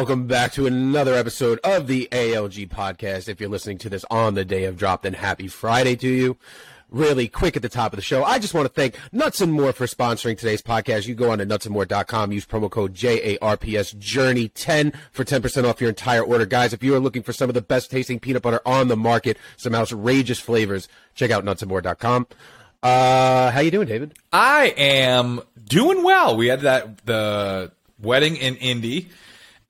welcome back to another episode of the ALG podcast. If you're listening to this on the day of drop, then happy Friday to you. Really quick at the top of the show, I just want to thank Nuts and More for sponsoring today's podcast. You go on to nutsandmore.com, use promo code JARPS Journey 10 for 10% off your entire order. Guys, if you are looking for some of the best tasting peanut butter on the market, some outrageous flavors, check out nutsandmore.com. Uh, how you doing, David? I am doing well. We had that the wedding in Indy,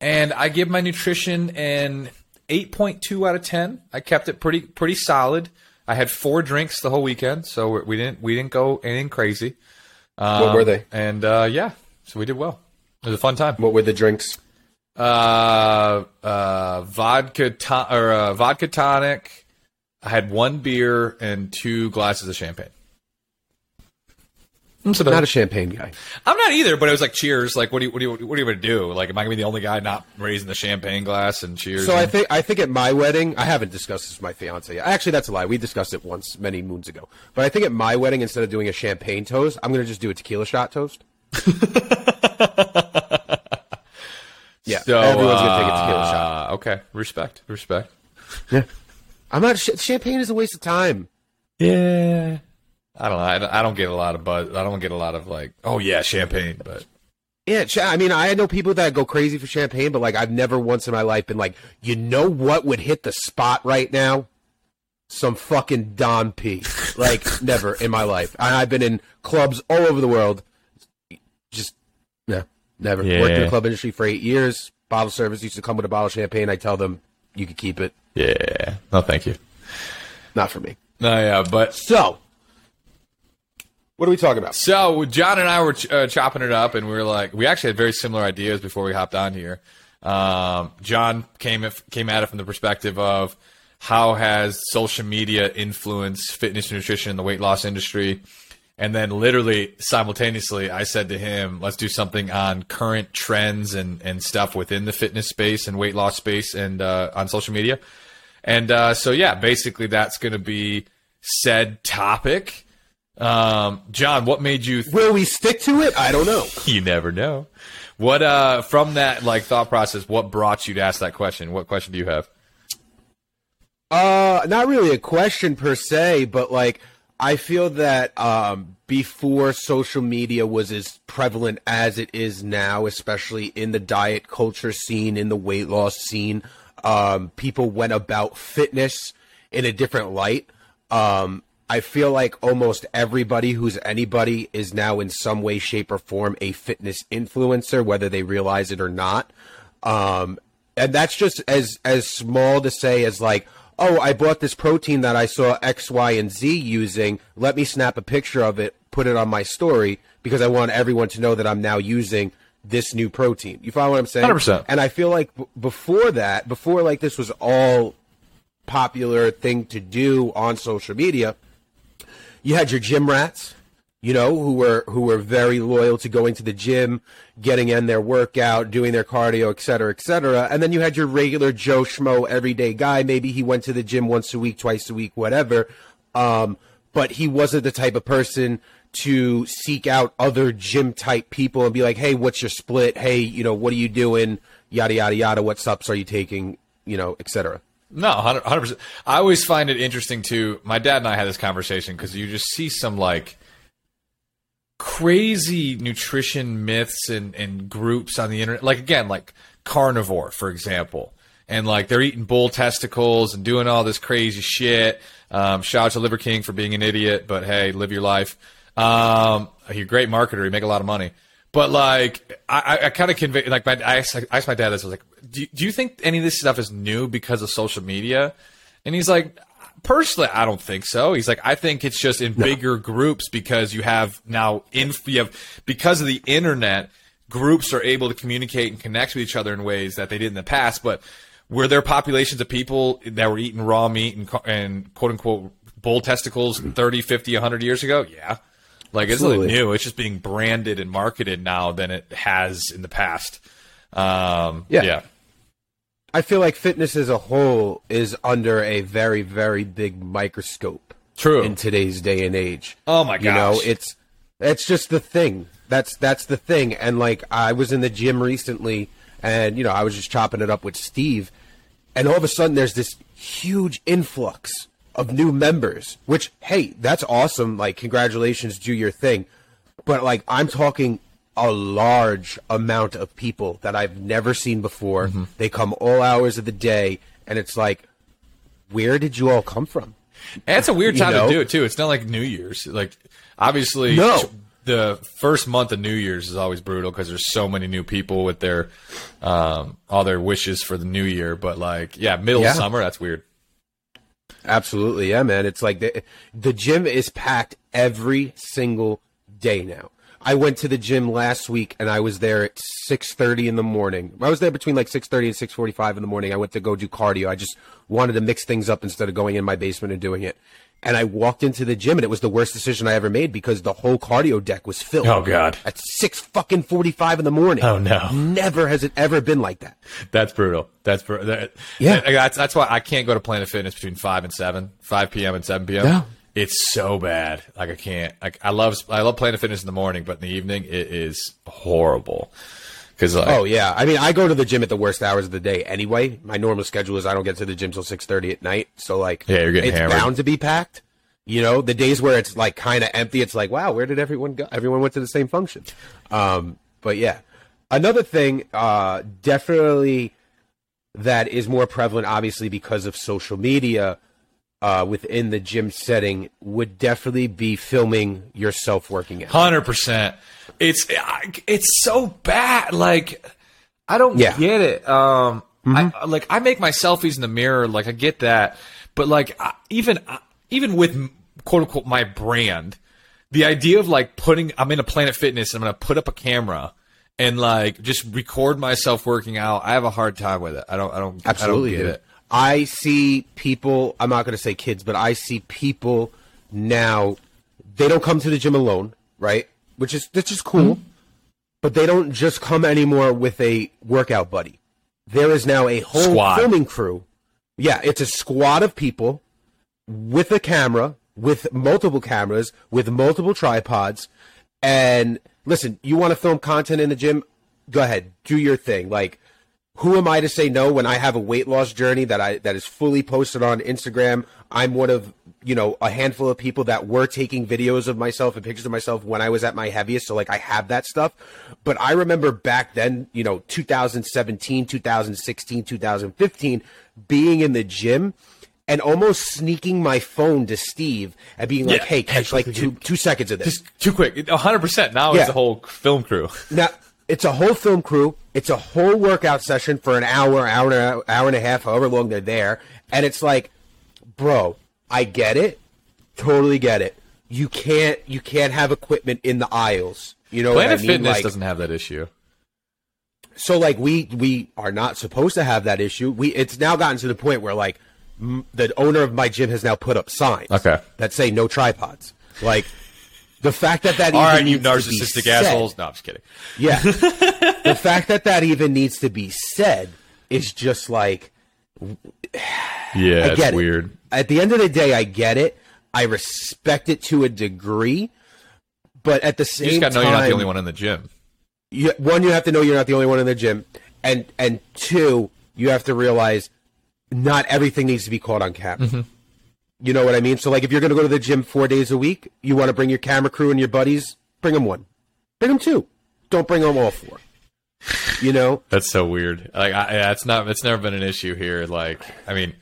and I give my nutrition an 8.2 out of 10. I kept it pretty pretty solid. I had four drinks the whole weekend, so we didn't we didn't go anything crazy. Um, What were they? And uh, yeah, so we did well. It was a fun time. What were the drinks? Uh, uh, vodka to- or uh, vodka tonic. I had one beer and two glasses of champagne. So Not a champagne guy. I'm not either, but it was like cheers. Like, what do you, what do you, what are you going to do? Like, am I going to be the only guy not raising the champagne glass and cheers? So I think I think at my wedding, I haven't discussed this with my fiance. yet. Actually, that's a lie. We discussed it once many moons ago. But I think at my wedding, instead of doing a champagne toast, I'm going to just do a tequila shot toast. yeah, so, everyone's going to take a tequila uh, shot. Okay, respect, respect. Yeah. I'm not. Sh- champagne is a waste of time. Yeah, I don't know. I don't, I don't get a lot of buzz. I don't get a lot of like, oh yeah, champagne. But Yeah, I mean, I know people that go crazy for champagne, but like, I've never once in my life been like, you know what would hit the spot right now? Some fucking Dom P. Like, never in my life. I, I've been in clubs all over the world. Just, no, never. Yeah. Worked in the club industry for eight years. Bottle service used to come with a bottle of champagne. I tell them, you can keep it. yeah, no, thank you. Not for me. No, yeah, but So, what are we talking about? So John and I were ch- uh, chopping it up, and we were like, we actually had very similar ideas before we hopped on here. Um, John came if, came at it from the perspective of how has social media influenced fitness and nutrition in the weight loss industry, and then literally simultaneously, I said to him, let's do something on current trends and and stuff within the fitness space and weight loss space and uh, on social media. And uh, so, yeah, basically, that's going to be said topic. Um, John, what made you? Th- Will we stick to it? I don't know. you never know. What uh, from that like thought process? What brought you to ask that question? What question do you have? Uh, not really a question per se, but like I feel that um, before social media was as prevalent as it is now, especially in the diet culture scene, in the weight loss scene, um, people went about fitness in a different light. Um, I feel like almost everybody who's anybody is now in some way, shape, or form a fitness influencer, whether they realize it or not. Um, and that's just as as small to say as like, oh, I bought this protein that I saw X, Y, and Z using. Let me snap a picture of it, put it on my story because I want everyone to know that I'm now using this new protein. You follow what I'm saying? 100%. And I feel like b- before that, before like this was all popular thing to do on social media, you had your gym rats, you know, who were who were very loyal to going to the gym, getting in their workout, doing their cardio, et cetera, et cetera. And then you had your regular Joe Schmo everyday guy. Maybe he went to the gym once a week, twice a week, whatever. Um, but he wasn't the type of person to seek out other gym type people and be like, hey, what's your split? Hey, you know, what are you doing? Yada yada yada. What subs are you taking? You know, et cetera. No, 100 percent. I always find it interesting too. My dad and I had this conversation because you just see some like crazy nutrition myths and, and groups on the internet. Like again, like carnivore, for example, and like they're eating bull testicles and doing all this crazy shit. Um, shout out to Liver King for being an idiot, but hey, live your life. Um, you're a great marketer. You make a lot of money. But like, I, I, kind of convey like my I asked, I asked my dad this. I was like, do, do you think any of this stuff is new because of social media? And he's like, personally, I don't think so. He's like, I think it's just in bigger groups because you have now in you have because of the internet, groups are able to communicate and connect with each other in ways that they did in the past. But were there populations of people that were eating raw meat and, and quote unquote bull testicles 30, 50, 100 years ago? Yeah. Like it's nothing Absolutely. new. It's just being branded and marketed now than it has in the past. Um, Yeah. yeah. I feel like fitness as a whole is under a very, very big microscope True. in today's day and age. Oh my gosh. You know, gosh. it's just the thing. That's that's the thing. And like I was in the gym recently and you know I was just chopping it up with Steve, and all of a sudden there's this huge influx of new members. Which hey, that's awesome! Like congratulations, do your thing. But like I'm talking a large amount of people that I've never seen before. Mm-hmm. They come all hours of the day, and it's like, where did you all come from? And it's a weird You time know? to do it too. It's not like New Year's. Like obviously, No. the first month of New Year's is always brutal because there's so many new people with their um, all their wishes for the new year. But like, yeah, middle Yeah. of summer, that's weird. Absolutely, yeah, man. It's like the the gym is packed every single day now. I went to the gym last week and I was there at six thirty in the morning. I was there between like six thirty and six forty five in the morning. I went to go do cardio. I just wanted to mix things up instead of going in my basement and doing it. And I walked into the gym and it was the worst decision I ever made because the whole cardio deck was filled. Oh, God. At six fucking forty five in the morning. Oh, no. Never has it ever been like that. That's brutal. That's brutal. That, Yeah. that- that's that's why I can't go to Planet Fitness between five and seven, five p.m. and seven p.m. Yeah. It's so bad. Like I can't. Like I love I love Planet Fitness in the morning, but in the evening it is horrible. Because like, Oh yeah, I mean, I go to the gym at the worst hours of the day anyway. My normal schedule is I don't get to the gym till six thirty at night, so like, Yeah, you're getting it's hammered. bound to be packed. You know, the days where it's like kind of empty, it's like, wow, where did everyone go? Everyone went to the same function. Um, but yeah, another thing, uh, definitely that is more prevalent, obviously because of social media. Uh, within the gym setting would definitely be filming yourself working out. Hundred percent. It's it's so bad. Like I don't Yeah. get it. Um, I, like I make my selfies in the mirror. Like I get that, but like I, even even with quote unquote my brand, the idea of like putting I'm in a Planet Fitness and I'm gonna put up a camera and like just record myself working out. I have a hard time with it. I don't. I don't. Absolutely, I don't get it. I see people. I'm not going to say kids, but I see people now. They don't come to the gym alone, right? Which is that's just cool. Mm-hmm. But they don't just come anymore with a workout buddy. There is now a whole Squad. filming crew. Yeah, it's a squad of people with a camera, with multiple cameras, with multiple tripods. And listen, you want to film content in the gym? Go ahead, do your thing. Like, who am I to say no when I have a weight loss journey that I that is fully posted on Instagram? I'm one of you know a handful of people that were taking videos of myself and pictures of myself when I was at my heaviest. So like I have that stuff. But I remember back then, you know, 2017, 2016, 2015, being in the gym and almost sneaking my phone to Steve and being like, Yeah. "Hey, catch like two two seconds of this." Just too quick. hundred percent. Now Yeah. it's a whole film crew. Now it's a whole film crew. It's a whole workout session for an hour, hour, and hour and a half, however long they're there. And it's like, bro, I get it, totally get it. You can't, you can't have equipment in the aisles. You know Planet what I mean? Fitness like, doesn't have that issue. so like we we are not supposed to have that issue. We it's now gotten to the point where like m- the owner of my gym has now put up signs Okay. that say no tripods. Like the fact that that All even right, you needs to be narcissistic said- assholes. No, I'm just kidding. yeah. the fact that that even needs to be said is just like Yeah, it's it. weird. At the end of the day, I get it. I respect it to a degree, but at the same time You just got to know time, you're not the only one in the gym. you, one, you have to know you're not the only one in the gym, and and two, you have to realize not everything needs to be caught on camera. Mm-hmm. You know what I mean? So, like, if you're going to go to the gym four days a week, you want to bring your camera crew and your buddies, bring them one, bring them two. Don't bring them all four. You know? That's so weird. Like, I, yeah, it's not. It's never been an issue here. Like, I mean,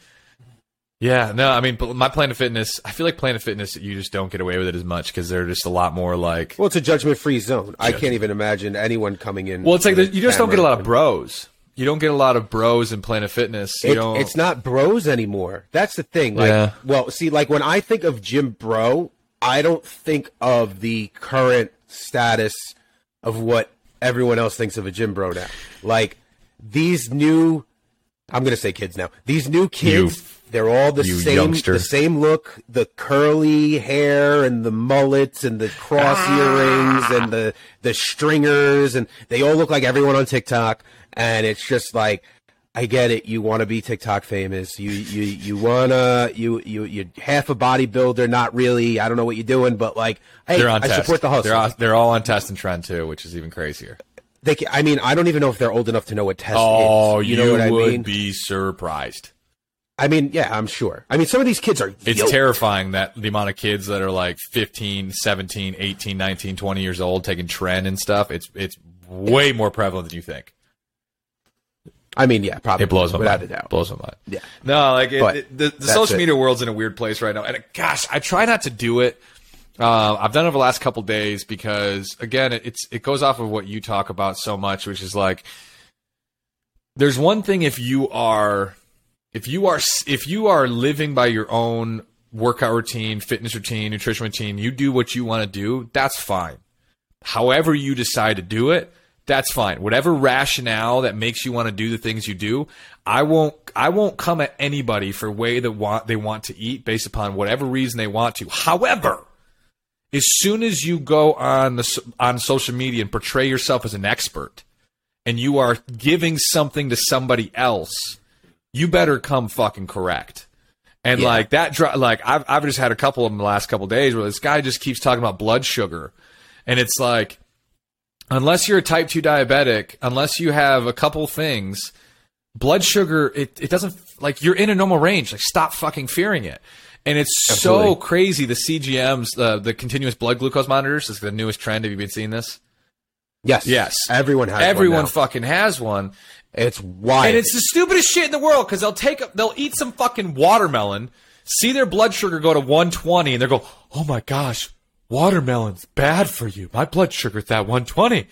yeah, no, I mean, my Planet Fitness. I feel like Planet Fitness, you just don't get away with it as much because they're just a lot more like. Well, it's a judgment-free zone. I can't even imagine anyone coming in. Well, it's like the, you just don't get a lot of bros. You don't get a lot of bros in Planet Fitness. You It, don't. it's not bros anymore. That's the thing. Like, Yeah. well, see, like when I think of gym Bro, I don't think of the current status of what everyone else thinks of a gym Bro now. Like these new, I'm gonna say kids now. These new kids, You- they're all the you same, youngster. the same look, the curly hair and the mullets and the cross ah. earrings and the the stringers, and they all look like everyone on TikTok. And it's just like. I get it. You want to be TikTok famous. You you you wanna you you you half a bodybuilder. Not really. I don't know what you're doing, but like, hey, they're on I test. support the hustle. They're all, they're all on test and tren too, which is even crazier. They, ca- I mean, I don't even know if they're old enough to know what test Oh, is. you, You know what I would mean? be surprised. I mean, yeah, I'm sure. I mean, some of these kids are. It's yoked. terrifying that the amount of kids that are like 15, 17, 18, 19, 20 years old taking tren and stuff. It's it's way more prevalent than you think. I mean, yeah, probably. It blows my without mind. a doubt. Blows my mind. Yeah. No, like it, it- the, the social it. media world's in a weird place right now, and gosh, I try not to do it. Uh, I've done it over the last couple days because again, it, it's it goes off of what you talk about so much, which is like there's one thing if you are if you are if you are living by your own workout routine, fitness routine, nutrition routine, you do what you want to do, that's fine. However you decide to do it, that's fine. Whatever rationale that makes you want to do the things you do, I won't I won't come at anybody for way that want they want to eat based upon whatever reason they want to. However, as soon as you go on the on social media and portray yourself as an expert and you are giving something to somebody else, you better come fucking correct. And Yeah. like that, like I've I've just had a couple of them the last couple of days where this guy just keeps talking about blood sugar, and it's like, unless you're a type two diabetic, unless you have a couple things, blood sugar it it doesn't like you're in a normal range. Like stop fucking fearing it. And it's so crazy. The CGMs, the the continuous blood glucose monitors, is the newest trend. Have you been seeing this? Yes. Yes. Everyone has. Everyone fucking has one. It's wild. And it's the stupidest shit in the world because they'll take, they'll eat some fucking watermelon, see their blood sugar go to 120, and they go, "Oh my gosh, watermelon's bad for you. My blood sugar's at 120."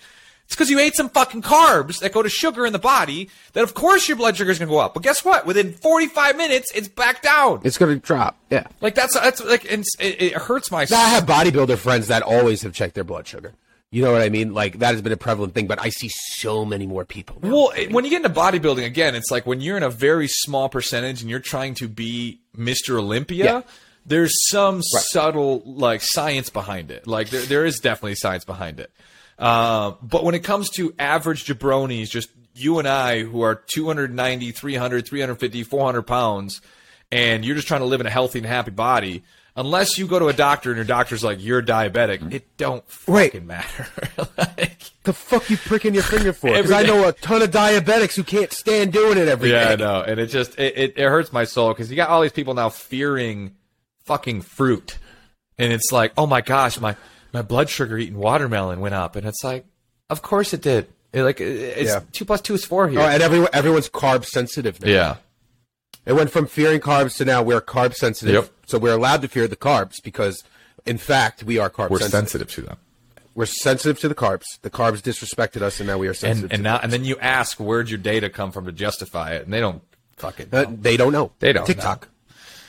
It's because you ate some fucking carbs that go to sugar in the body. That of course your blood sugar's gonna go up. But guess what? Within 45 minutes, it's back down. It's gonna drop. Yeah. Like that's that's like and it, it hurts my. Now, I have bodybuilder friends that always have checked their blood sugar. You know what I mean? Like that has been a prevalent thing, but I see so many more people. now. Well, when you get into bodybuilding, again, it's like when you're in a very small percentage and you're trying to be Mr. Olympia. Yeah. There's some subtle like science behind it. Like there, there is definitely science behind it. Uh, but when it comes to average jabronis, just you and I who are 290, 300, 350, 400 pounds, and you're just trying to live in a healthy and happy body, unless you go to a doctor and your doctor's like, you're diabetic, mm-hmm. it don't fucking matter. like, the fuck you pricking your finger for? Because I know a ton of diabetics who can't stand doing it every day. Yeah, I know, and it just it, it, it hurts my soul because you got all these people now fearing fucking fruit, and it's like, oh my gosh, my my blood sugar eating watermelon went up, and it's like, of course it did. It, like it's Yeah. two plus two is four here. Oh, and everyone, everyone's carb sensitive now. yeah, It went from fearing carbs to now we're carb sensitive. Yep. So we're allowed to fear the carbs because, in fact, we are carb we're sensitive. sensitive to them, We're sensitive to the carbs. The carbs disrespected us, and now we are sensitive. and and now and then you ask where'd your data come from to justify it, and they don't fucking. Uh, they don't know. They don't TikTok.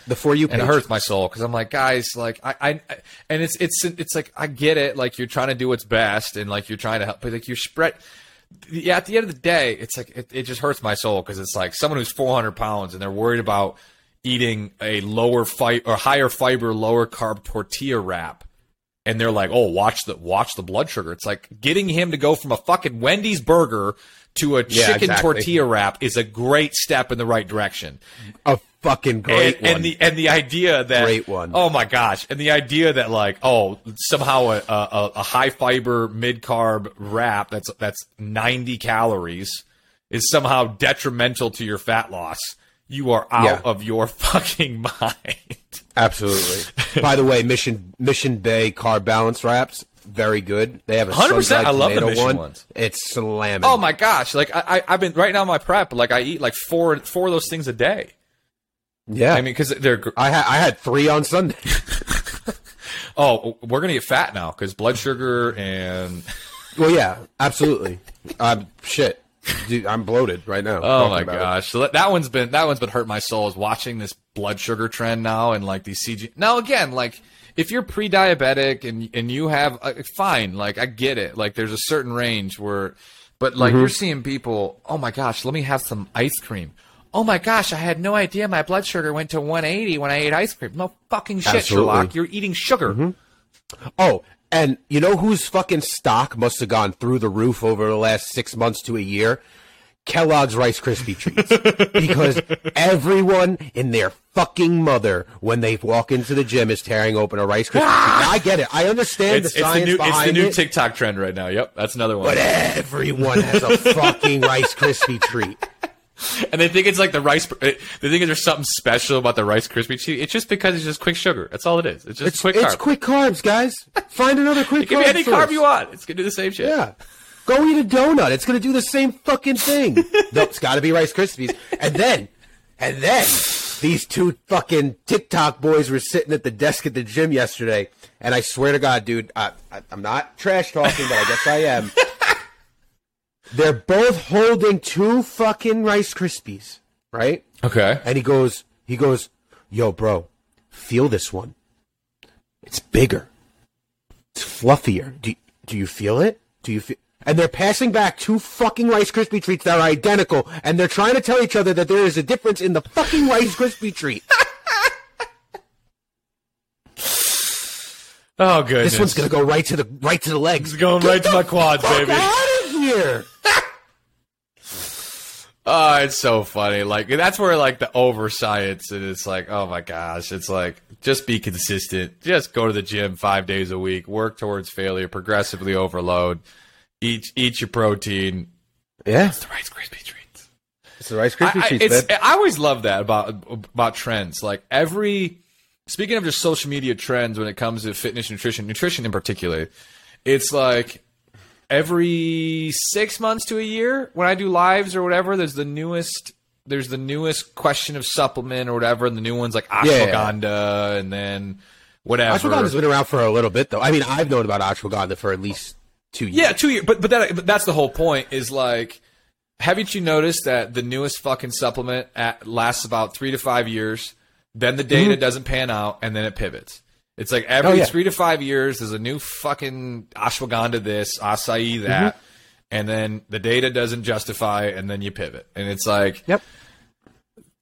The for you page. and it hurts my soul because I'm like, guys, like I, I, I- and it's it's it's like I get it, like you're trying to do what's best and like you're trying to help, but like you're spread. Yeah, at the end of the day, it's like it, it just hurts my soul because it's like someone who's 400 pounds and they're worried about eating a lower fight or higher fiber, lower carb tortilla wrap, and they're like, oh, watch the watch the blood sugar. It's like getting him to go from a fucking Wendy's burger to a Yeah, chicken exactly. tortilla wrap is a great step in the right direction a fucking great and, one. and the and the idea that Great one. Oh my gosh! And the idea that like oh somehow a a, a high fiber mid carb wrap that's that's ninety calories is somehow detrimental to your fat loss. You are out Yeah. of your fucking mind. Absolutely. By the way, Mission Mission Bay carb balance wraps very good. They have a 100%. I love the Mission one. ones. It's slamming. Oh my gosh! Like I, I I've been right now in my prep. Like I eat like four four of those things a day. Yeah. I mean because they're I had I had three on Sunday. oh we're gonna get fat now because blood sugar and well, yeah, absolutely. um, shit, Dude, I'm bloated right now. Oh my gosh! So that, that one's been that one's been hurt my soul is watching this blood sugar trend now and like these CG. Now again, like if you're pre-diabetic and and you have uh, fine, like I get it. Like there's a certain range where, but like Mm-hmm. you're seeing people. Oh my gosh! Let me have some ice cream. Oh my gosh! I had no idea my blood sugar went to 180 when I ate ice cream. No fucking shit, Absolutely. Sherlock. You're eating sugar. Mm-hmm. Oh, and you know whose fucking stock must have gone through the roof over the last six months to a year? Kellogg's Rice Krispie treats because everyone in their fucking mother, when they walk into the gym, is tearing open a Rice Krispie treat. Now, I get it. I understand It's, the it's the new it's the new it, TikTok trend right now. Yep, that's another one. but everyone has a fucking Rice Krispie treat. and they think it's like the rice. Eh, they think there's something special about the Rice Krispie treat. It's just because it's just quick sugar. That's all it is. It's just It's quick it's carb. quick carbs, guys. Find another quick Give carb me any source. carb you want. It's gonna do the same shit. Yeah. Go eat a donut. It's gonna do the same fucking thing. no, it's gotta be Rice Krispies. And then, and then, these two fucking TikTok boys were sitting at the desk at the gym yesterday, and I swear to God, dude, I, I, I'm not trash talking, but I guess I am. They're both holding two fucking Rice Krispies, right? Okay. And he goes, he goes, yo, bro, feel this one. It's bigger. It's fluffier. Do, do you feel it? Do you feel? And they're passing back two fucking Rice Krispie treats that are identical, and they're trying to tell each other that there is a difference in the fucking Rice Krispie treat. Oh goodness. This one's gonna go right to the right to the legs. It's going right to my quads, baby. out here! Oh, it's so funny. Like that's where like the over science and it's like, oh my gosh, it's like just be consistent. Just go to the gym five days a week. Work towards failure. Progressively overload. Eat eat your protein. Yeah, It's The Rice Krispie treats. it's the Rice I, Krispie I, treats, it's. I always love that about about trends. Like every speaking of just social media trends when it comes to fitness, nutrition, nutrition in particular, it's like every six months to a year when I do lives or whatever. There's the newest. There's the newest question of supplement or whatever, and the new ones like Yeah, yeah, ashwagandha, and then whatever. Ashwagandha's been around for a little bit, though. I mean, I've known about ashwagandha for at least two years. Yeah, two years. But but that but that's the whole point. Is like, haven't you noticed that the newest fucking supplement at, lasts about three to five years, then the data mm-hmm. doesn't pan out, and then it pivots. It's like every Mm-hmm. Oh, yeah. three to five years, there's a new fucking ashwagandha this, acai that, Mm-hmm. and then the data doesn't justify, and then you pivot, and it's like, Yep.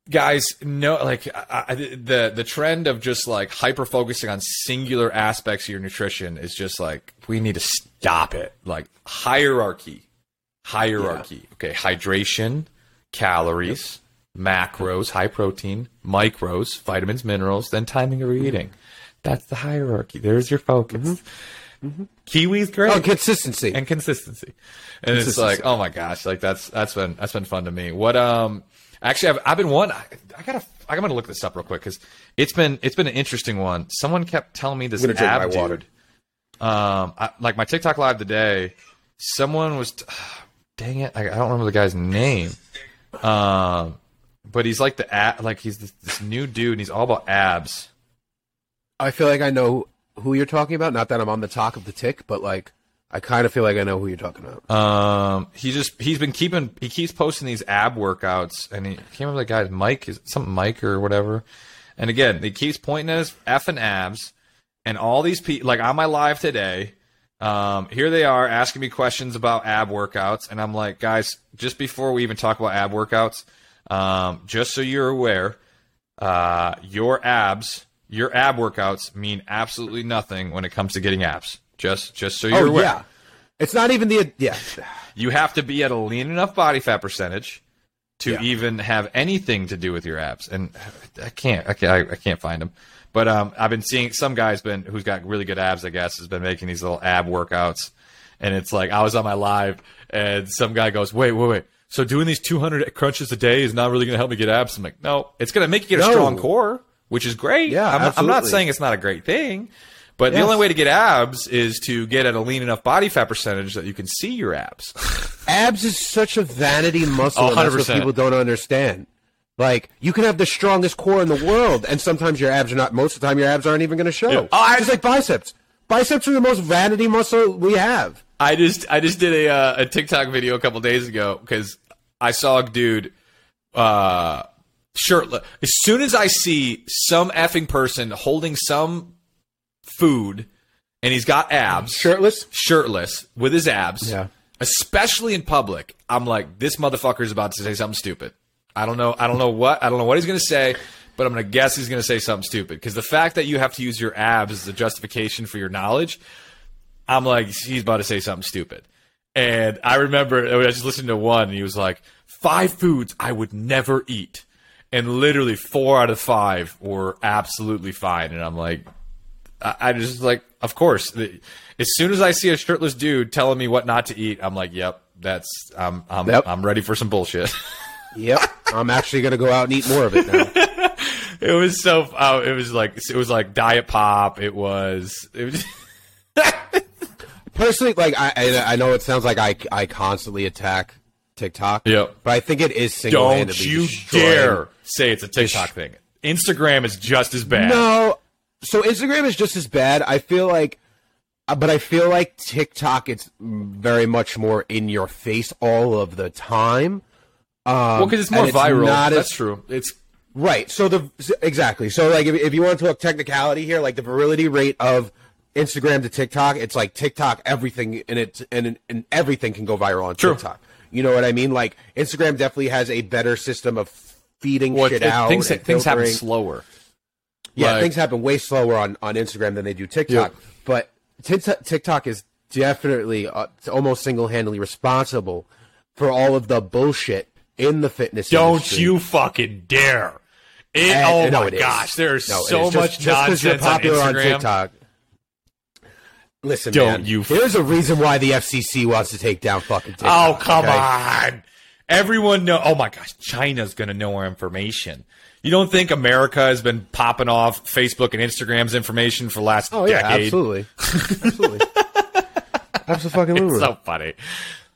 guys no like I, I, the the trend of just like hyper focusing on singular aspects of your nutrition is just like we need to stop it like hierarchy hierarchy okay hydration calories macros high protein micros vitamins minerals then timing of your eating that's the hierarchy there's your focus kiwi's great Oh, consistency. and consistency. And it's like, oh my gosh, like that's that's been that's been fun to me. What um actually I've, I've been one I, I gotta I'm gonna look this up real quick because it's been it's been an interesting one. Someone kept telling me this I'm gonna ab dude. Um, I, like my TikTok live today, someone was, dang it, I, I don't remember the guy's name. Um, but he's like the ab, like he's this, this new dude, and he's all about abs. I feel like I know who you're talking about. Not that I'm on the talk of the tick, but like I kind of feel like I know who you're talking about. Um, he just he's been keeping he keeps posting these ab workouts, and he can't remember the guy's Mike is something Mike or whatever. And again, he keeps pointing at his f and abs, and all these people like on my live today. Um, here they are asking me questions about ab workouts, and I'm like, guys, just before we even talk about ab workouts, um, just so you're aware, uh, your abs, your ab workouts mean absolutely nothing when it comes to getting abs. Just just so you're oh aware. yeah, it's not even the yeah. You have to be at a lean enough body fat percentage to Yeah. even have anything to do with your abs. And I can't, I can't, I can't find them. But um, I've been seeing some guy's been who's got really good abs. I guess has been making these little ab workouts, and it's like I was on my live, and some guy goes, "Wait, wait, wait." So doing these 200 crunches a day is not really going to help me get abs. I'm like, no, it's going to make you get a strong core, which is great. Yeah, I'm, I'm not saying it's not a great thing, but the only way to get abs is to get at a lean enough body fat percentage that you can see your abs. abs is such a vanity muscle. Oh, and that's what 100%. people don't understand. Like you can have the strongest core in the world, and sometimes your abs are not. Most of the time, your abs aren't even going to show. Yeah. Oh, I- Just like biceps. Biceps are the most vanity muscle we have. I just I just did a uh, a TikTok video a couple days ago because I saw a dude uh shirtless. As soon as I see some effing person holding some food and he's got abs, Shirtless. shirtless with his abs, Yeah. especially in public, I'm like, this motherfucker is about to say something stupid. I don't know. I don't know what. I don't know what he's going to say, but I'm going to guess he's going to say something stupid because the fact that you have to use your abs as a justification for your knowledge, I'm like, he's about to say something stupid. And I remember I just listened to one, and he was like, five foods I would never eat. And literally four out of five were absolutely fine. And I'm like, I, just like, of course. As soon as I see a shirtless dude telling me what not to eat, I'm like, yep, that's I'm I'm Yep. I'm ready for some bullshit. Yep. I'm actually gonna go out and eat more of it now. it was so uh, it was like it was like diet pop. It was it was Personally, like I, I, I know it sounds like I, I constantly attack TikTok. Yep. But I think it is single-handedly don't you dare say it's a TikTok thing. Instagram is just as bad. No. So Instagram is just as bad. I feel like, uh, but I feel like TikTok it's very much more in your face all of the time. Um, well, because it's more viral. not as- That's true. It's Right. So the exactly. So like if, if you want to talk technicality here, like the virility rate of Instagram to TikTok, it's like TikTok everything and it and and everything can go viral on True. TikTok. You know what I mean? Like Instagram definitely has a better system of feeding well, shit it- out. things things happen slower. Yeah, Like- things happen way slower on, on Instagram than they do TikTok. Yep. But TikTok, TikTok is definitely uh, almost single handedly responsible for all of the bullshit in the fitness. Industry. Don't industry. you fucking dare! It, And- oh no, my gosh, there's No, so. Just- much just nonsense you're popular on on, TikTok. Listen, Don't man, you f- There's a reason why the FCC wants to take down fucking TikTok. Oh come okay? on! Everyone know. Oh my gosh, China's gonna know our information. You don't think America has been popping off Facebook and Instagram's information for the last Oh yeah, decade? absolutely, absolutely, absolutely. It's so funny.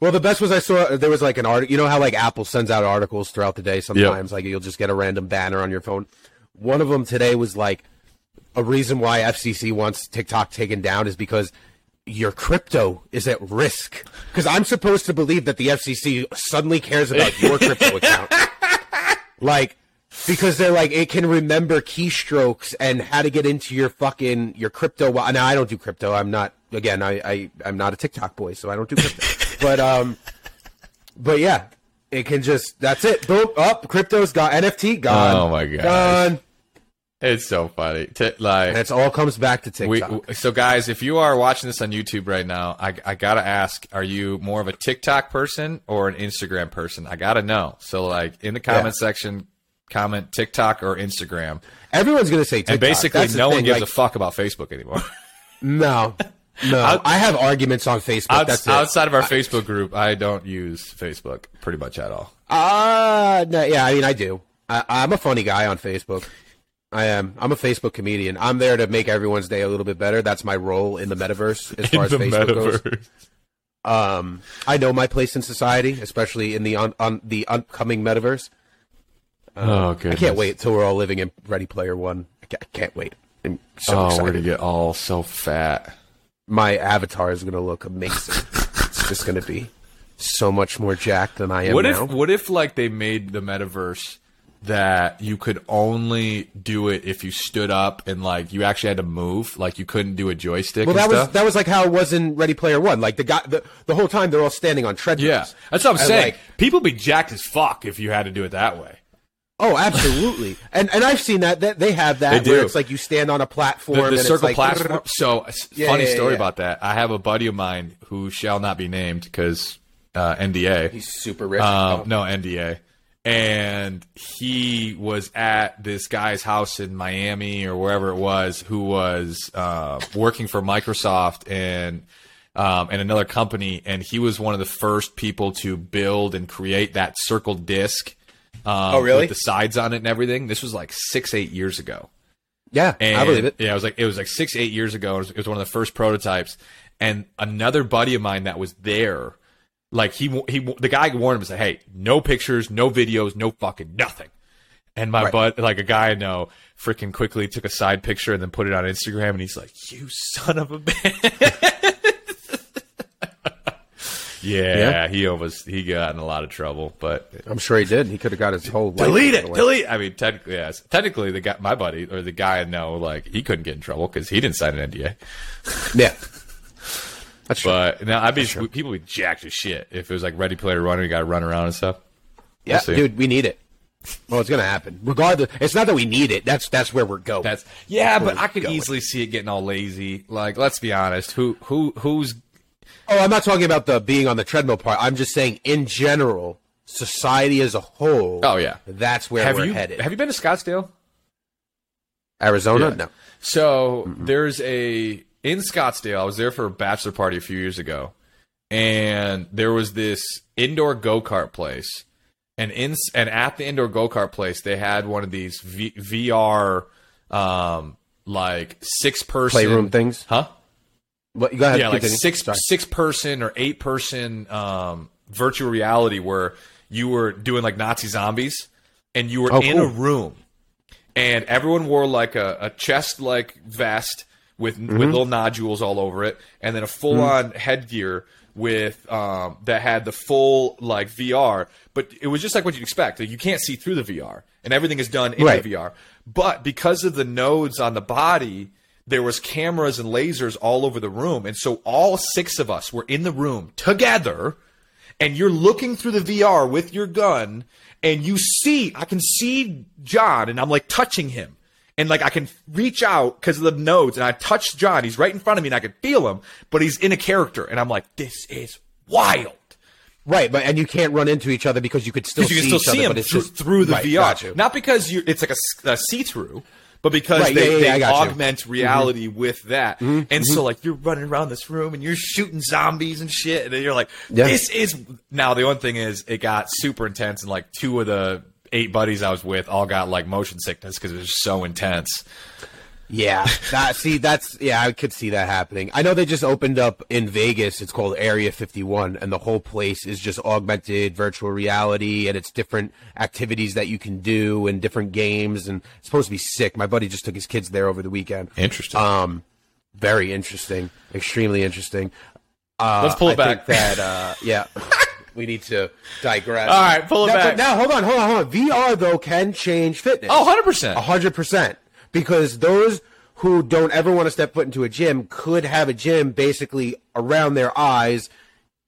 Well, the best was I saw there was like an article. You know how like Apple sends out articles throughout the day. Sometimes like you'll just get a random banner on your phone. One of them today was like a reason why FCC wants TikTok taken down is because your crypto is at risk. Because I'm supposed to believe that the FCC suddenly cares about your crypto account, like because they're like it can remember keystrokes and how to get into your fucking your crypto. Now I don't do crypto. I'm not again. I, I I'm not a TikTok boy, so I don't do crypto. but um, but yeah, it can just that's it. Boom, up. crypto's gone. NFT gone. Oh my God. gone. It's so funny. T- like And it all comes back to TikTok. w- so guys, if you are watching this on YouTube right now, I, I gotta ask: Are you more of a TikTok person or an Instagram person? I gotta know. So, like in the comment section, comment TikTok or Instagram. Everyone's gonna say TikTok. And basically, That's no one thing, gives like, a fuck about Facebook anymore. No, no. I have arguments on Facebook. Outs- that's it. outside of our Facebook group, I don't use Facebook pretty much at all. Uh no, yeah. I mean, I do. I, I'm a funny guy on Facebook. I am. I'm a Facebook comedian. I'm there to make everyone's day a little bit better. That's my role in the metaverse as far as Facebook goes. Um, I know my place in society, especially in the on, on the upcoming metaverse. oh, good. I can't wait till we're all living in Ready Player One. I can't, I can't wait. I'm so Oh, we're gonna get all so fat. my avatar is going to look amazing. it's just going to be so much more jacked than I am What now. if what if like they made the metaverse that you could only do it if you stood up and like you actually had to move, like you couldn't do a joystick well, that was that was like how it was in Ready Player One. Like the guy, the, the whole time they're all standing on treadmills. yeah, that's what I'm And, saying. like- People be jacked as fuck if you had to do it that way. Oh, absolutely. and and I've seen that. That they have that. They do. Where it's like you stand on a platform. The, the and it's circle like, platform. So, Yeah, funny yeah, story yeah. about that. I have a buddy of mine who shall not be named because uh, NDA. He's super rich. Um, Oh. no NDA. And he was at this guy's house in Miami or wherever it was, who was uh, working for Microsoft and um, and another company, and he was one of the first people to build and create that circle disc. Um, Oh, really? With the sides on it and everything. This was like six, eight years ago. yeah, And, I believe it. Yeah, it was like it was like six, eight years ago. It was, it was one of the first prototypes. And another buddy of mine that was there, like he he the guy warned him and said, "Hey, no pictures, no videos, no fucking nothing." And my Right. bud, like a guy I know, freaking quickly took a side picture and then put it on Instagram, and he's like, "You son of a bitch." yeah, Yeah. he almost he got in a lot of trouble, but I'm sure he did. He could have got his whole life delete it, delete. I mean, technically, yes. Technically, the guy, my buddy or the guy I know, like he couldn't get in trouble because he didn't sign an NDA. Yeah, that's true. But now I'd be people would be jacked as shit if it was like Ready Player One, and you got to run around and stuff. yeah, see. dude, we need it. Well, it's gonna happen. Regardless, it's not that we need it. That's that's where we're going. That's yeah, but I could going. easily see it getting all lazy. Like, let's be honest, who who who's Oh, I'm not talking about the being on the treadmill part. I'm just saying in general, society as a whole. Oh, yeah. that's where have we're you headed. have you been to Scottsdale? Arizona? Yeah. No. So there's a in Scottsdale. I was there for a bachelor party a few years ago, and there was this indoor go kart place, and in and at the indoor go kart place, they had one of these v, VR, um, like six person Playroom things. huh? What, go ahead. yeah, like six Sorry. six person or eight person um, virtual reality where you were doing like Nazi zombies, and you were Oh, in cool. a room, and everyone wore like a, a chest like vest with Mm-hmm. with little nodules all over it, and then a full on headgear with um, that had the full like VR, but it was just like what you'd expect. Like, you can't see through the VR, and everything is done in Right. the VR. But because of the nodes on the body, there was cameras and lasers all over the room, and so all six of us were in the room together, and you're looking through the VR with your gun, and you see, I can see John, and I'm like touching him. And like I can reach out because of the nodes, and I touch John. He's right in front of me, and I can feel him, but he's in a character, and I'm like, "This is wild." Right, but and you can't run into each other because you could still Because see you can still see other, him but it's through, just through the Right, VR. Not because you it's like a see-through, but because Right, they, yeah, yeah, they got you. Mm-hmm. augment reality with that. And so like you're running around this room and you're shooting zombies and shit, and then you're like, Yeah. this is now the one thing is it got super intense, and like two of the eight buddies I was with all got like motion sickness because it was so intense. Yeah, that see that's yeah, I could see that happening. I know they just opened up in Vegas. It's called Area 51 and the whole place is just augmented virtual reality and it's different activities that you can do and different games and it's supposed to be sick. My buddy just took his kids there over the weekend. Interesting. Um very interesting, extremely interesting. Uh, Let's pull it I back. think that uh yeah. We need to digress. All right, pull it Now- back. Now, hold on, hold on, hold on. VR though can change fitness. oh, 100 percent. A hundred percent. Because those who don't ever want to step foot into a gym could have a gym basically around their eyes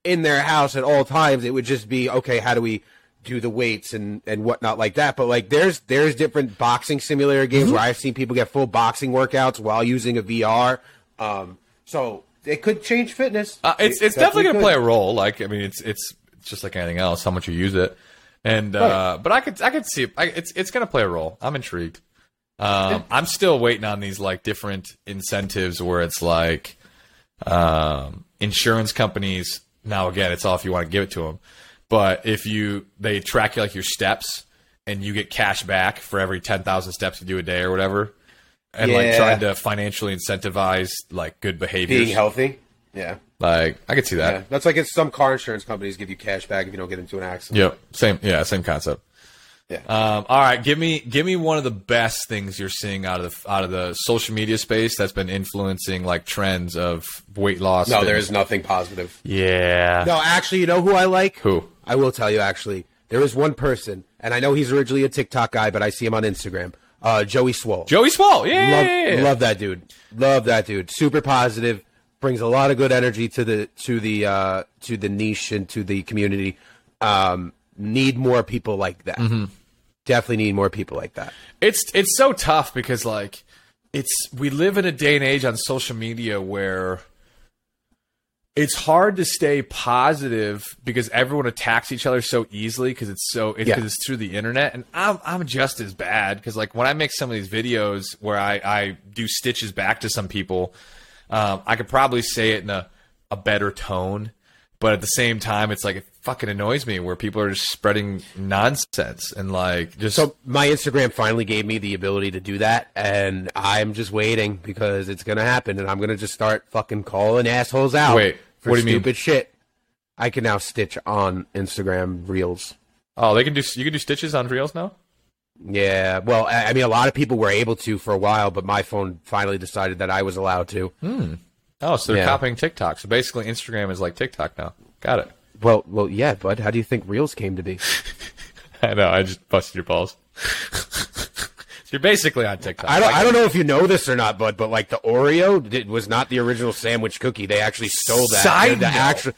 in their house at all times. It would just be okay. How do we do the weights and and whatnot like that? But like there's there's different boxing simulator games Mm-hmm. where I've seen people get full boxing workouts while using a VR. Um, so it could change fitness. Uh, it's It it's definitely going to could. play a role. Like I mean, it's it's it's just like anything else, how much you use it. And uh, but I could I could see it. I, it's it's going to play a role. I'm intrigued. Um, I'm still waiting on these like different incentives where it's like um, insurance companies. Now again, it's all if you want to give it to them. But if you they track you like your steps and you get cash back for every ten thousand steps you do a day or whatever, and like trying to financially incentivize like good behavior, being healthy. Yeah. Like I could see that. Yeah, that's like it's some car insurance companies give you cash back if you don't get into an accident. Yep. Same. Yeah. Same concept. Yeah. Um, all right. Give me give me one of the best things you're seeing out of the out of the social media space that's been influencing like trends of weight loss. No, there fitness. nothing positive. Yeah. No, actually, you know who I like? Who? I will tell you. Actually, there is one person, and I know he's originally a TikTok guy, but I see him on Instagram. Uh, Joey Swoll. Joey Swoll. Yeah. love, yeah, yeah. love that dude. Love that dude. Super positive. Brings a lot of good energy to the to the uh, to the niche and to the community. Um, need more people like that. Mm-hmm. Definitely need more people like that. it's it's so tough because like it's we live in a day and age on social media where it's hard to stay positive because everyone attacks each other so easily because it's so it's, Yeah. 'cause it's through the internet and I'm I'm just as bad because like when I make some of these videos where I I do stitches back to some people um, I could probably say it in a, a better tone but at the same time it's like it fucking annoys me where people are just spreading nonsense and like just So my Instagram finally gave me the ability to do that, and I'm just waiting because it's gonna happen, and I'm gonna just start fucking calling assholes out. Wait, for what do you mean? stupid shit. I can now stitch on Instagram Reels. oh they can do you can do stitches on reels now Yeah, well, I mean, a lot of people were able to for a while, but my phone finally decided that I was allowed to. Hmm. Oh, so they're Yeah. copying TikTok. So basically, Instagram is like TikTok now. Got it. Well, well, yeah, bud. How do you think Reels came to be? I know. I just busted your balls. so you're basically on TikTok. I don't, I don't know if you know this or not, bud, but like the Oreo did, was not the original sandwich cookie. They actually stole that. Side they're the actual,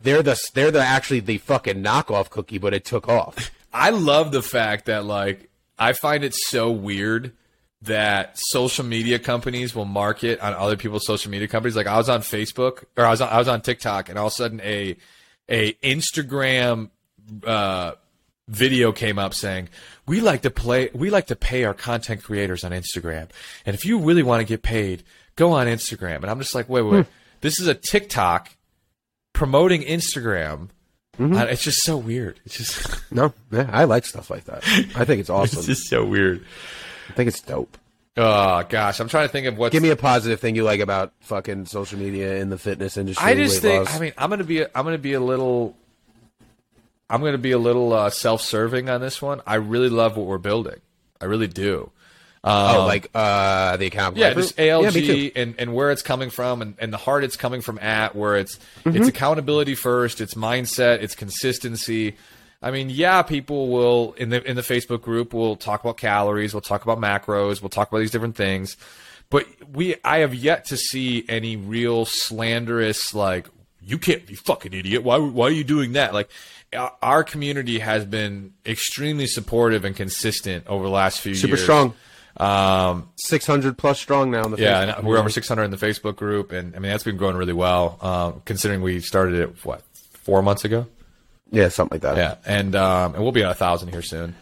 they're the they're the actually the fucking knockoff cookie, but it took off. I love the fact that like I find it so weird that social media companies will market on other people's social media companies. Like I was on Facebook or I was on, I was on TikTok, and all of a sudden a a Instagram uh, video came up saying we like to play we like to pay our content creators on Instagram, and if you really want to get paid, go on Instagram. And I'm just like, wait, wait, wait. this is a TikTok promoting Instagram. Uh, it's just so weird. It's just No, yeah, I like stuff like that. I think it's awesome. it's just so weird. I think it's dope. Oh gosh, I'm trying to think of what. Give me a positive thing you like about fucking social media in the fitness industry. I just think. loss. I mean, I'm gonna be. A, I'm gonna be a little. I'm gonna be a little uh, self-serving on this one. I really love what we're building. I really do. Oh, like uh, the account. Yeah, group? just ALG Yeah, and, and where it's coming from and, and the heart it's coming from at, where it's Mm-hmm. it's accountability first, it's mindset, it's consistency. I mean, yeah, people will in the in the Facebook group will talk about calories, we'll talk about macros, we'll talk about these different things. But we I have yet to see any real slanderous like you can't be fucking idiot. Why why are you doing that? Like our- our community has been extremely supportive and consistent over the last few Super years. strong. Um, Six hundred plus strong now in the yeah, Facebook and we're over 600 in the Facebook group, and I mean that's been growing really well. Um, considering we started it what four months ago. yeah, something like that. Yeah, and um, and we'll be at a thousand here soon.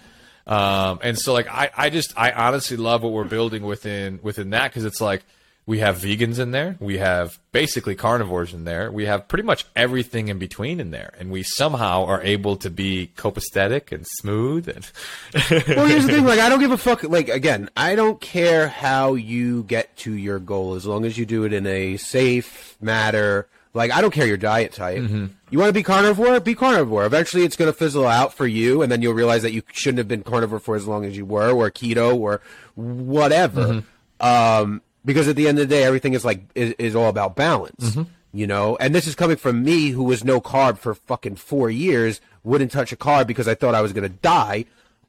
Um, and so like I, I just I honestly love what we're building within within that because it's like we have vegans in there, we have basically carnivores in there, we have pretty much everything in between in there, and we somehow are able to be copacetic and smooth and well, here's the thing. Like, I don't give a fuck. Like, again, I don't care how you get to your goal as long as you do it in a safe manner. Like, I don't care your diet type. You want to be carnivore? Be carnivore. Eventually, it's going to fizzle out for you, and then you'll realize that you shouldn't have been carnivore for as long as you were, or keto, or whatever. Um, because at the end of the day, everything is like is, is all about balance. You know, and this is coming from me, who was no carb for fucking four years, wouldn't touch a carb because I thought I was going to die.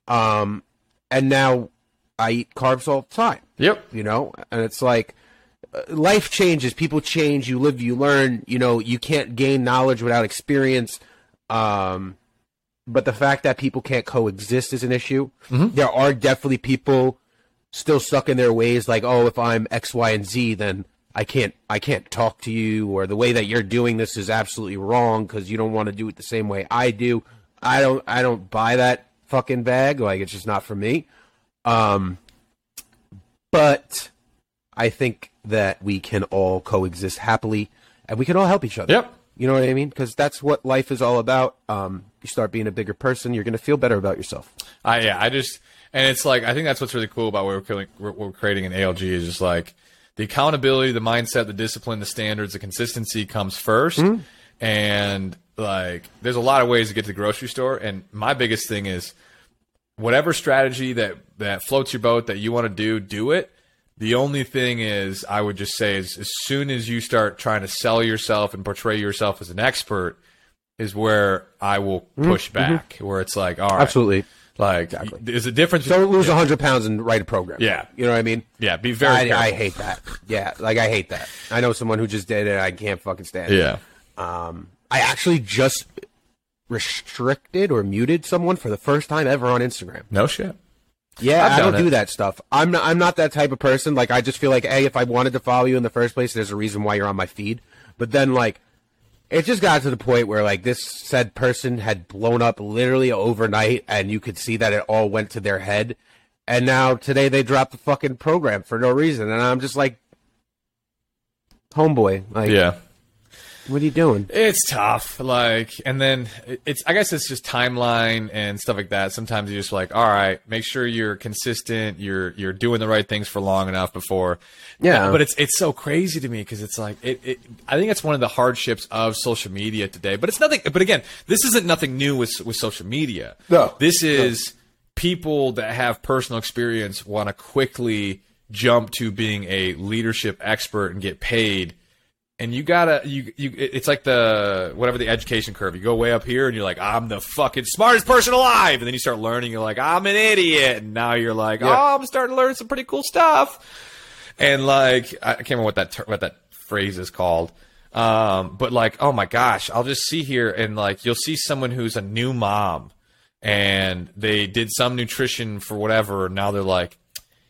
Um, and now I eat carbs all the time. yep, You know, and it's like uh, life changes, people change, you live, you learn. You know, you can't gain knowledge without experience. Um, but the fact that people can't coexist is an issue. There are definitely people still stuck in their ways, like, oh, if I'm X, Y, and Z, then I can't, I can't talk to you, or the way that you're doing this is absolutely wrong because you don't want to do it the same way I do. I don't, I don't buy that fucking bag. Like, it's just not for me. Um, but I think that we can all coexist happily, and we can all help each other. Yep. You know what I mean? Because that's what life is all about. Um, you start being a bigger person, you're going to feel better about yourself. I yeah, I just and it's like I think that's what's really cool about what we're, killing, what we're creating in ALG is just like the accountability, the mindset, the discipline, the standards, the consistency comes 1st mm-hmm. and like there's a lot of ways to get to the grocery store, and my biggest thing is whatever strategy that that floats your boat that you want to do, do it. The only thing is, I would just say, is as soon as you start trying to sell yourself and portray yourself as an expert, is where I will mm-hmm. push mm-hmm. back. Where it's like, all right, Absolutely. Like, there's a difference. Don't lose a 100 pounds and write a program. Yeah. You know what I mean? yeah, be very. careful. I, I hate that. Yeah, like I hate that. I know someone who just did it. I can't fucking stand it. Yeah. Um, I actually just restricted or muted someone for the first time ever on Instagram. No shit. Yeah, I've I don't it. do that stuff. I'm not, I'm not that type of person. Like, I just feel like, hey, if I wanted to follow you in the first place, there's a reason why you're on my feed. But then, like, it just got to the point where, like, this said person had blown up literally overnight, and you could see that it all went to their head. And now today they dropped the fucking program for no reason, and I'm just like, homeboy, like, Yeah. What are you doing? It's tough. Like, and then it's, I guess it's just timeline and stuff like that. Sometimes you're just like, all right, make sure you're consistent. You're, you're doing the right things for long enough before. Yeah. But it's, it's so crazy to me because it's like, it, it, I think it's one of the hardships of social media today, but it's nothing, but again, this isn't nothing new with, with social media. No. This is people that have personal experience want to quickly jump to being a leadership expert and get paid and you gotta you you it's like the whatever the education curve you go way up here and you're like i'm the fucking smartest person alive. And then you start learning you're like i'm an idiot. And now you're like Yeah. oh i'm starting to learn some pretty cool stuff. And like i can't remember what that ter- what that phrase is called. Um but like oh my gosh i'll just see here and like you'll see someone who's a new mom and they did some nutrition for whatever. And now they're like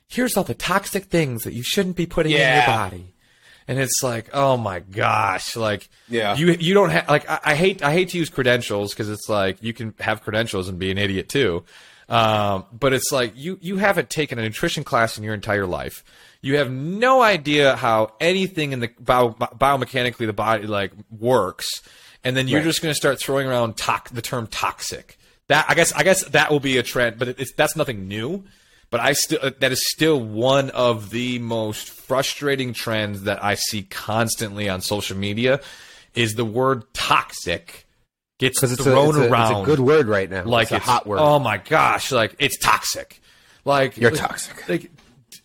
here's all the toxic things that you shouldn't be putting in your body. And it's like, oh my gosh, like Yeah. you you don't have like I, I hate I hate to use credentials because it's like you can have credentials and be an idiot too, um, but it's like you you haven't taken a nutrition class in your entire life. You have no idea how anything in the bio, biomechanically the body like works, and then you're Right. just going to start throwing around tox- the term toxic. That I guess I guess that will be a trend, but it's that's nothing new. But I still uh, that is still one of the most frustrating trends that I see constantly on social media is the word toxic gets it's, a, thrown it's, a, around it's a good word right now. like it's a hot word. Oh my gosh, like it's toxic. Like You're like- toxic. Like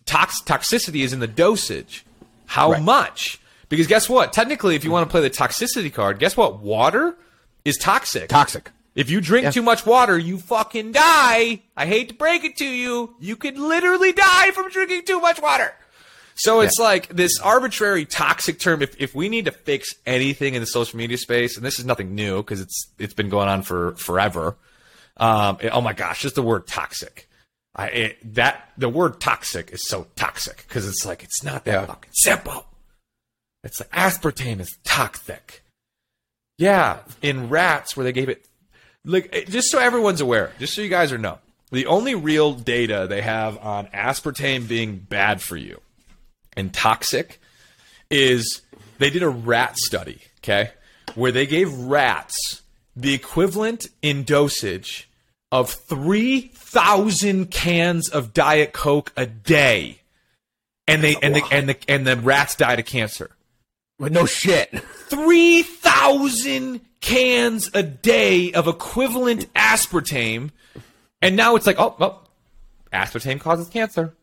tox- toxicity is in the dosage. How Right. much? Because guess what? Technically, if you want to play the toxicity card, guess what? Water is toxic. Toxic. If you drink Yeah. too much water, you fucking die. I hate to break it to you. You could literally die from drinking too much water. So it's like this arbitrary toxic term. If, if we need to fix anything in the social media space, and this is nothing new because it's it's been going on for forever. Um, it- oh my gosh, just the word toxic. I it, that the word toxic is so toxic because it's like it's not that Yeah. fucking simple. It's like aspartame is toxic. Yeah, in rats where they gave it like just so everyone's aware, just so you guys are know, the only real data they have on aspartame being bad for you and toxic is they did a rat study, okay, where they gave rats the equivalent in dosage of 3,000 cans of diet coke a day. And they and the and the and the rats died of cancer. But no shit. 3,000 cans a day of equivalent aspartame. And now it's like, oh, well, aspartame causes cancer.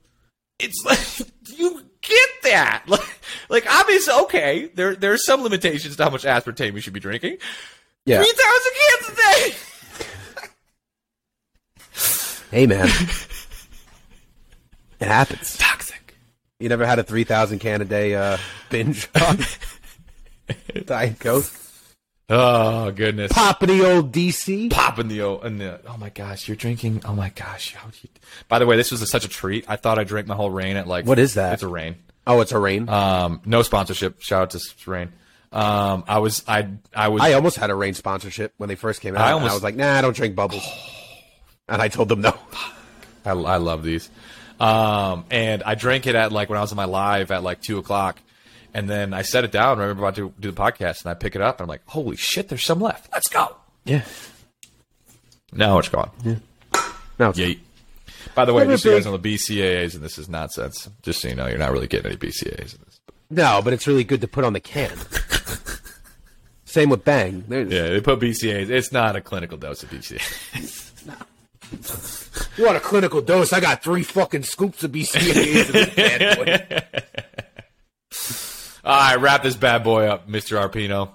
It's like, you get that. Like, like obviously, okay, there, there are some limitations to how much aspartame you should be drinking. Yeah. 3,000 cans a day. Hey, man. it happens. Toxic. You never had a 3,000 can a day uh, binge on Diet Coke? Oh, goodness. Popping the old DC? Pop in the, old in the, oh my gosh, you're drinking, oh my gosh. How do you, by the way, this was a, such a treat. I thought I drank my whole Reign at like, What is that? It's a Reign. Oh, it's a Reign. Um, no sponsorship. Shout out to Reign. Um, I was, I, I was, I almost had a Reign sponsorship when they first came out. I I, almost- I was like, nah, I don't drink bubbles. And I told them no. I, I love these. Um, and I drank it at like when I was in my live at like two o'clock, and then I set it down. I remember about to do the podcast, and I pick it up, and I'm like, "Holy shit, there's some left. Let's go." Yeah. Now it's gone. No, it's Yeet. By the way, Never just so you guys big- know, the BCAAs, and this is nonsense. Just so you know, you're not really getting any BCAAs in this. No, but it's really good to put on the can. Same with Bang. There's, Yeah, they put BCAAs. It's not a clinical dose of BCAAs. You want a clinical dose? I got three fucking scoops of BCAAs in this bad boy. All right, wrap this bad boy up, Mr. Arpino.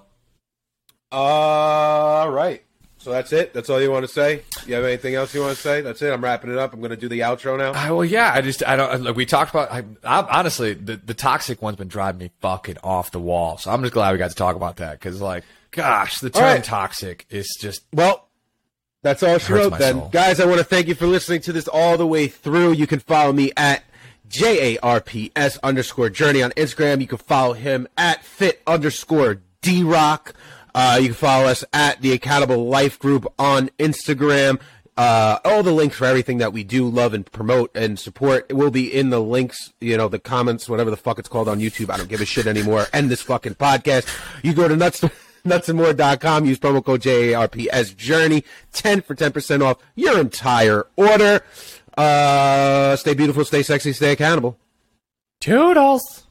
All right. So that's it. That's all you want to say. You have anything else you want to say? That's it. I'm wrapping it up. I'm going to do the outro now. I, well, yeah, I just I don't like we talked about. I, I honestly the the toxic one's been driving me fucking off the wall. So I'm just glad we got to talk about that because like, gosh, the term right. toxic is just Well, that's all she wrote then. soul. Guys, I want to thank you for listening to this all the way through. You can follow me at J-A-R-P-S underscore journey on Instagram. You can follow him at fit underscore D-Rock. Uh, you can follow us at the Accountable Life Group on Instagram. Uh, all the links for everything that we do love and promote and support will be in the links, you know, the comments, whatever the fuck it's called on YouTube. I don't give a shit anymore. End this fucking podcast. You go to nuts, nutsandmore.com, use promo code JARPS Journey, 10 for 10% off your entire order. Uh, stay beautiful, stay sexy, stay accountable. toodles.